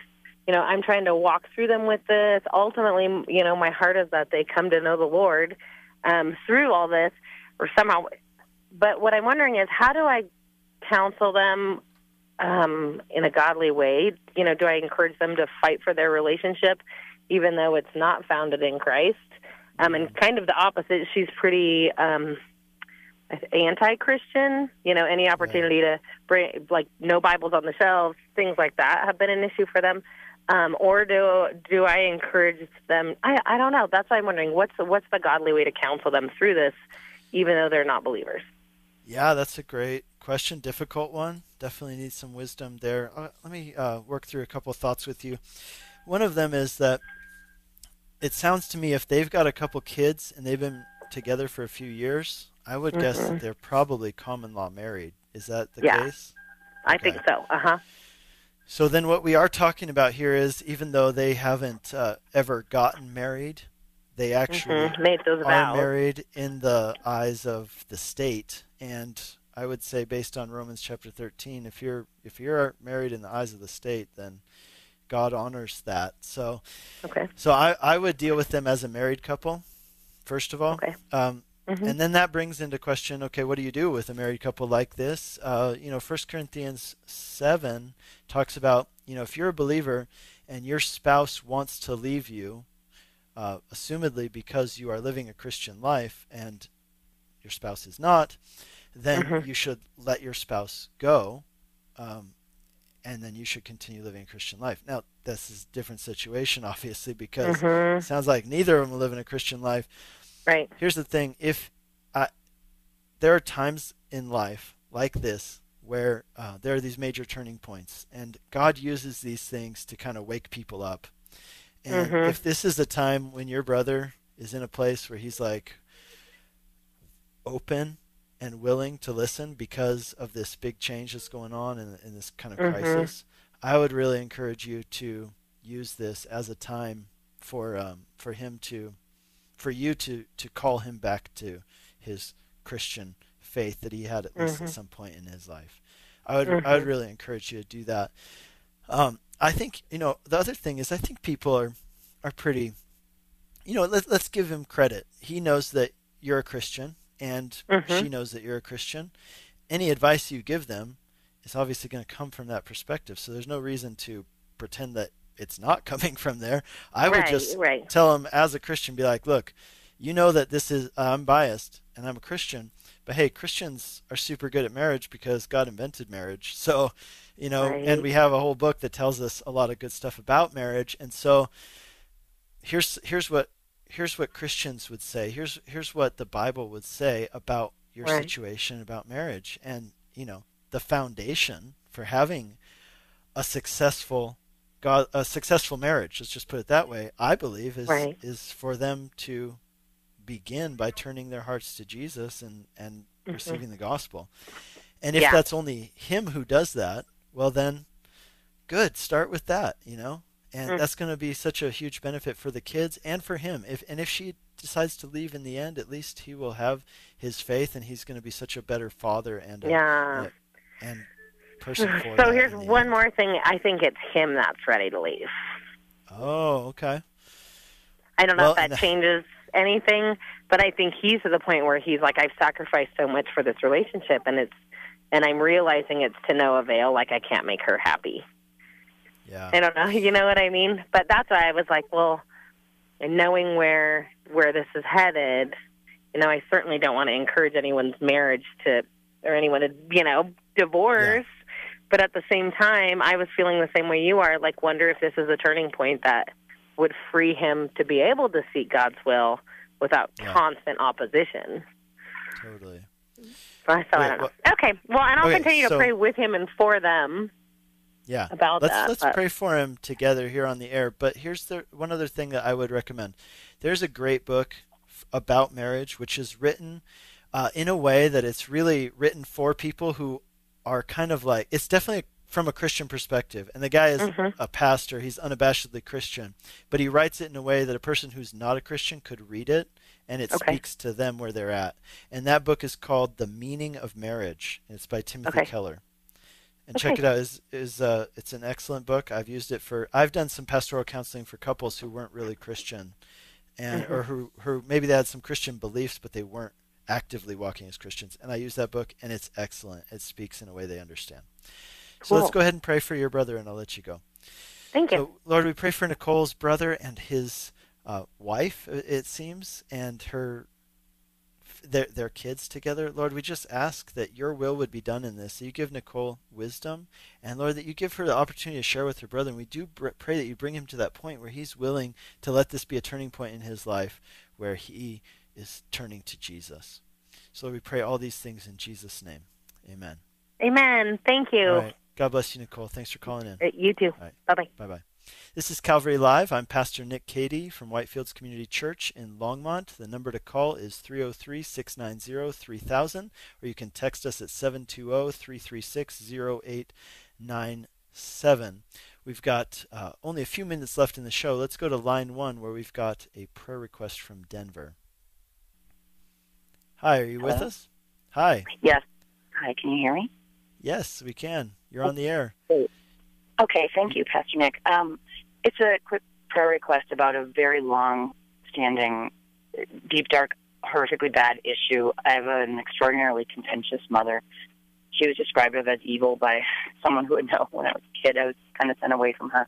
you know, I'm trying to walk through them with this. Ultimately, you know, my heart is that they come to know the Lord um, through all this, or somehow. But what I'm wondering is, how do I counsel them um, in a godly way? You know, do I encourage them to fight for their relationship, even though it's not founded in Christ? Um, and kind of the opposite. She's pretty um, anti-Christian. You know, any opportunity to bring like no Bibles on the shelves, things like that, have been an issue for them. Um, or do do I encourage them? I I don't know. That's why I'm wondering what's the, what's the godly way to counsel them through this, even though they're not believers. Yeah, that's a great question. Difficult one. Definitely need some wisdom there. Uh, let me uh, work through a couple of thoughts with you. One of them is that it sounds to me if they've got a couple kids and they've been together for a few years, I would guess that Mhm. they're probably common law married. Is that the Yeah. case? I think so. Uh huh. So then, what we are talking about here is even though they haven't uh, ever gotten married, they actually Mhm. Those are vows. married in the eyes of the state. And I would say, based on Romans chapter 13, if you're if you're married in the eyes of the state, then God honors that. So, Okay. so I, I would deal with them as a married couple, first of all. Okay. Um, Mhm. And then that brings into question, okay, what do you do with a married couple like this? Uh, you know, 1 Corinthians 7 talks about, you know, if you're a believer and your spouse wants to leave you, uh, assumedly because you are living a Christian life and your spouse is not, then Mhm. you should let your spouse go, um, and then you should continue living a Christian life. Now, this is a different situation, obviously, because Mhm. it sounds like neither of them are living a Christian life. Right. Here's the thing: if I, there are times in life like this where uh, there are these major turning points, and God uses these things to kind of wake people up. And Mhm. if this is a time when your brother is in a place where he's like open and willing to listen because of this big change that's going on in, in this kind of Mhm. crisis, I would really encourage you to use this as a time for um, for him to for you to to call him back to his Christian faith that he had at least Mhm. at some point in his life. I would I would Mhm. really encourage you to do that. Um, I think you know the other thing is I think people are are pretty you know let, let's give him credit. He knows that you're a Christian and Mhm. she knows that you're a Christian. Any advice you give them is obviously going to come from that perspective. So there's no reason to pretend that it's not coming from there. I would Right, just right. tell them as a Christian, be like, look, you know that this is uh, I'm biased and I'm a Christian, but hey, Christians are super good at marriage because God invented marriage. So, you know, and we have a whole book that tells us a lot of good stuff about marriage. And so, here's here's what here's what Christians would say. Here's here's what the Bible would say about your Right. situation about marriage and you know the foundation for having a successful God a successful marriage. Let's just put it that way. I believe is Right. is for them to begin by turning their hearts to Jesus and and Mhm. receiving the gospel. And if Yeah. that's only him who does that, well then good, start with that, you know? And Mm. that's going to be such a huge benefit for the kids and for him. If and if she decides to leave in the end, at least he will have his faith and he's going to be such a better father and a, Yeah. and person for So here's one end. more thing. I think it's him that's ready to leave. Oh, okay. I don't know Well, if that and- changes anything, but I think he's to the point where he's like, I've sacrificed so much for this relationship, and it's, and I'm realizing it's to no avail. Like I can't make her happy. Yeah. I don't know. You know what I mean? But that's why I was like, well, and knowing where where this is headed, you know, I certainly don't want to encourage anyone's marriage to or anyone to, you know, divorce. But at the same time, I was feeling the same way you are. Like, wonder if this is a turning point that would free him to be able to seek God's will without Yeah. constant opposition. Totally. So, I- so I don't know. what- Okay, well, and I'll Okay, continue to so- pray with him and for them. Yeah. about let's that, let's but- pray for him together here on the air. But here's the one other thing that I would recommend. There's a great book f- about marriage, which is written uh, in a way that it's really written for people who are kind of like it's definitely from a Christian perspective. And the guy is Mhm. a pastor; he's unabashedly Christian, but he writes it in a way that a person who's not a Christian could read it, and it Okay. speaks to them where they're at. And that book is called "The Meaning of Marriage." And it's by Timothy Okay. Keller and check Okay. it out. is is uh, it's an excellent book. I've used it for. I've done some pastoral counseling for couples who weren't really Christian, and or Mhm. who who maybe they had some Christian beliefs, but they weren't actively walking as Christians. And I use that book, and it's excellent. It speaks in a way they understand. So let's go ahead and pray for your brother, and I'll let you go. Thank you. So, Lord, we pray for Nicole's brother and his uh, wife, it seems, and her their their kids together. Lord, we just ask that your will would be done in this. That you give Nicole wisdom, and Lord, that you give her the opportunity to share with her brother. And we do br- pray that you bring him to that point where he's willing to let this be a turning point in his life, where he is turning to Jesus. So Lord, we pray all these things in Jesus' name. Amen. Amen. Thank you. Right. God bless you, Nicole. Thanks for calling in. Uh, You too. Right. Bye bye. Bye bye. This is Calvary Live. I'm Pastor Nick Cady from Whitefields Community Church in Longmont. The number to call is 303 690 3000, or you can text us at 720 336 0897. We've got uh, only a few minutes left in the show. Let's go to line one where we've got a prayer request from Denver. Hi, are you with us? Hi. Yes. Hi, can you hear me? Yes, we can. You're on the air. Okay, thank you, Pastor Nick. Um, it's a quick prayer request about a very long-standing, deep, dark, horrifically bad issue. I have an extraordinarily contentious mother. She was described as evil by someone who would know when I was a kid. I was kind of sent away from her.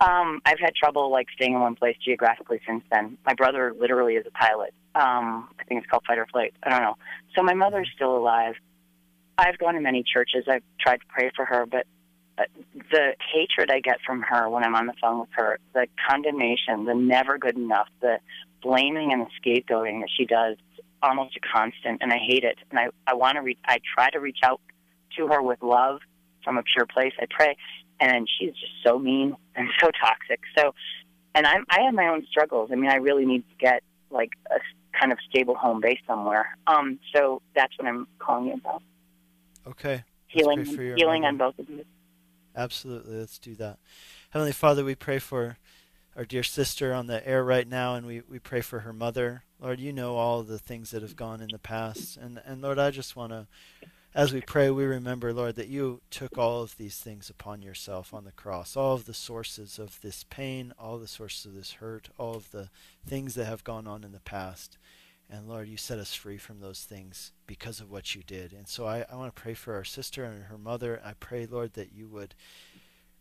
Um, I've had trouble like staying in one place geographically since then. My brother literally is a pilot. Um, I think it's called fight or flight. I don't know. So my mother's still alive. I've gone to many churches. I've tried to pray for her, but the hatred I get from her when I'm on the phone with her, the condemnation, the never good enough, the blaming and the scapegoating that she does, almost a constant, and I hate it. And I, I want to reach. I try to reach out to her with love from a pure place. I pray, and she's just so mean and so toxic. So, and I'm I have my own struggles. I mean, I really need to get like a kind of stable home base somewhere. Um, so that's what I'm calling you about. Okay. Healing, for your healing mother. on both of you. Absolutely. Let's do that. Heavenly Father, we pray for our dear sister on the air right now, and we, we pray for her mother. Lord, you know all the things that have gone in the past. And, and Lord, I just want to, as we pray, we remember, Lord, that you took all of these things upon yourself on the cross, all of the sources of this pain, all the sources of this hurt, all of the things that have gone on in the past. And Lord, you set us free from those things because of what you did. And so I, I want to pray for our sister and her mother. I pray, Lord, that you would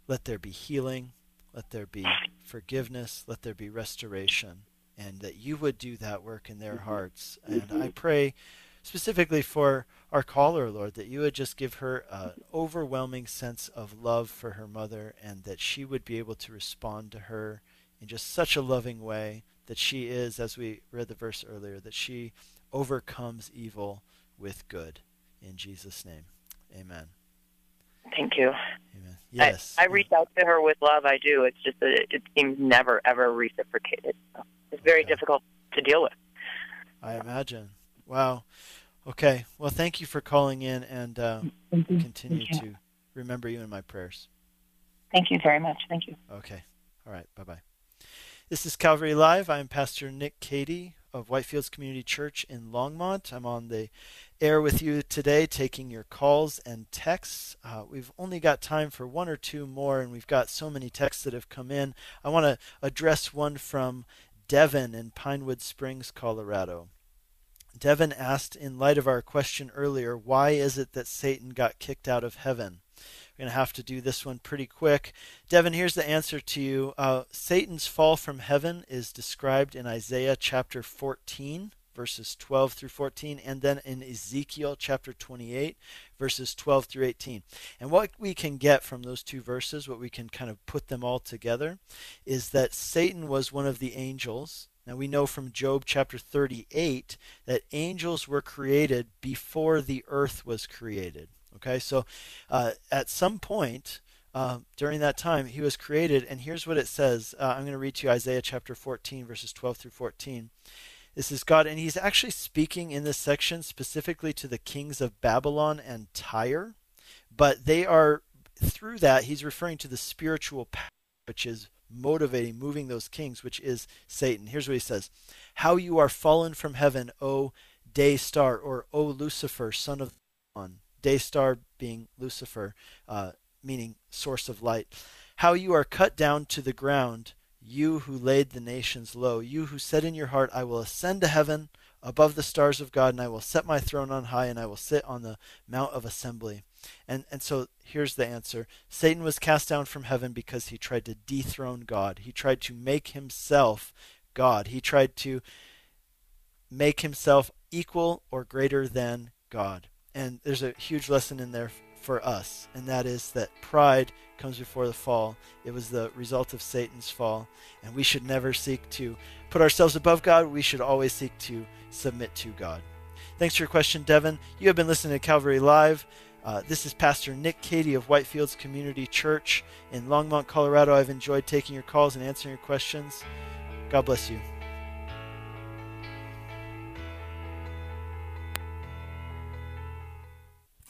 let there be healing, let there be forgiveness, let there be restoration, and that you would do that work in their mm-hmm. hearts. And I mm-hmm. pray specifically for our caller, Lord, that you would just give her an overwhelming sense of love for her mother and that she would be able to respond to her in just such a loving way that she is, as we read the verse earlier, that she overcomes evil with good. In Jesus' name, amen. Thank you. Amen. Yes. I, I reach out to her with love. I do. It's just that it, it seems never, ever reciprocated. So it's very Okay. difficult to deal with. I imagine. Wow. Okay. Well, thank you for calling in and uh, continue to remember you in my prayers. Thank you very much. Thank you. Okay. All right. Bye bye. This is Calvary Live. I'm Pastor Nick Cady of Whitefields Community Church in Longmont. I'm on the air with you today, taking your calls and texts. Uh, we've only got time for one or two more, and we've got so many texts that have come in. I want to address one from Devin in Pinewood Springs, Colorado. Devin asked, in light of our question earlier, why is it that Satan got kicked out of heaven? We're going to have to do this one pretty quick. Devin, here's the answer to you. Uh, Satan's fall from heaven is described in Isaiah chapter 14, verses 12 through 14, and then in Ezekiel chapter 28, verses 12 through 18. And what we can get from those two verses, what we can kind of put them all together, is that Satan was one of the angels. Now we know from Job chapter 38 that angels were created before the earth was created. Okay, so uh, at some point uh, during that time, he was created, and here's what it says. Uh, I'm going to read to you Isaiah chapter 14, verses 12 through 14. This is God, and he's actually speaking in this section specifically to the kings of Babylon and Tyre, but they are, through that, he's referring to the spiritual power, which is motivating, moving those kings, which is Satan. Here's what he says How you are fallen from heaven, O day star, or O Lucifer, son of the dawn. Day star being Lucifer, uh, meaning source of light. How you are cut down to the ground, you who laid the nations low, you who said in your heart, I will ascend to heaven above the stars of God, and I will set my throne on high, and I will sit on the mount of assembly. And and so here's the answer. Satan was cast down from heaven because he tried to dethrone God. He tried to make himself God. He tried to make himself equal or greater than God. And there's a huge lesson in there for us, and that is that pride comes before the fall. It was the result of Satan's fall, and we should never seek to put ourselves above God. We should always seek to submit to God. Thanks for your question, Devin. You have been listening to Calvary Live. Uh, this is Pastor Nick Cady of Whitefields Community Church in Longmont, Colorado. I've enjoyed taking your calls and answering your questions. God bless you.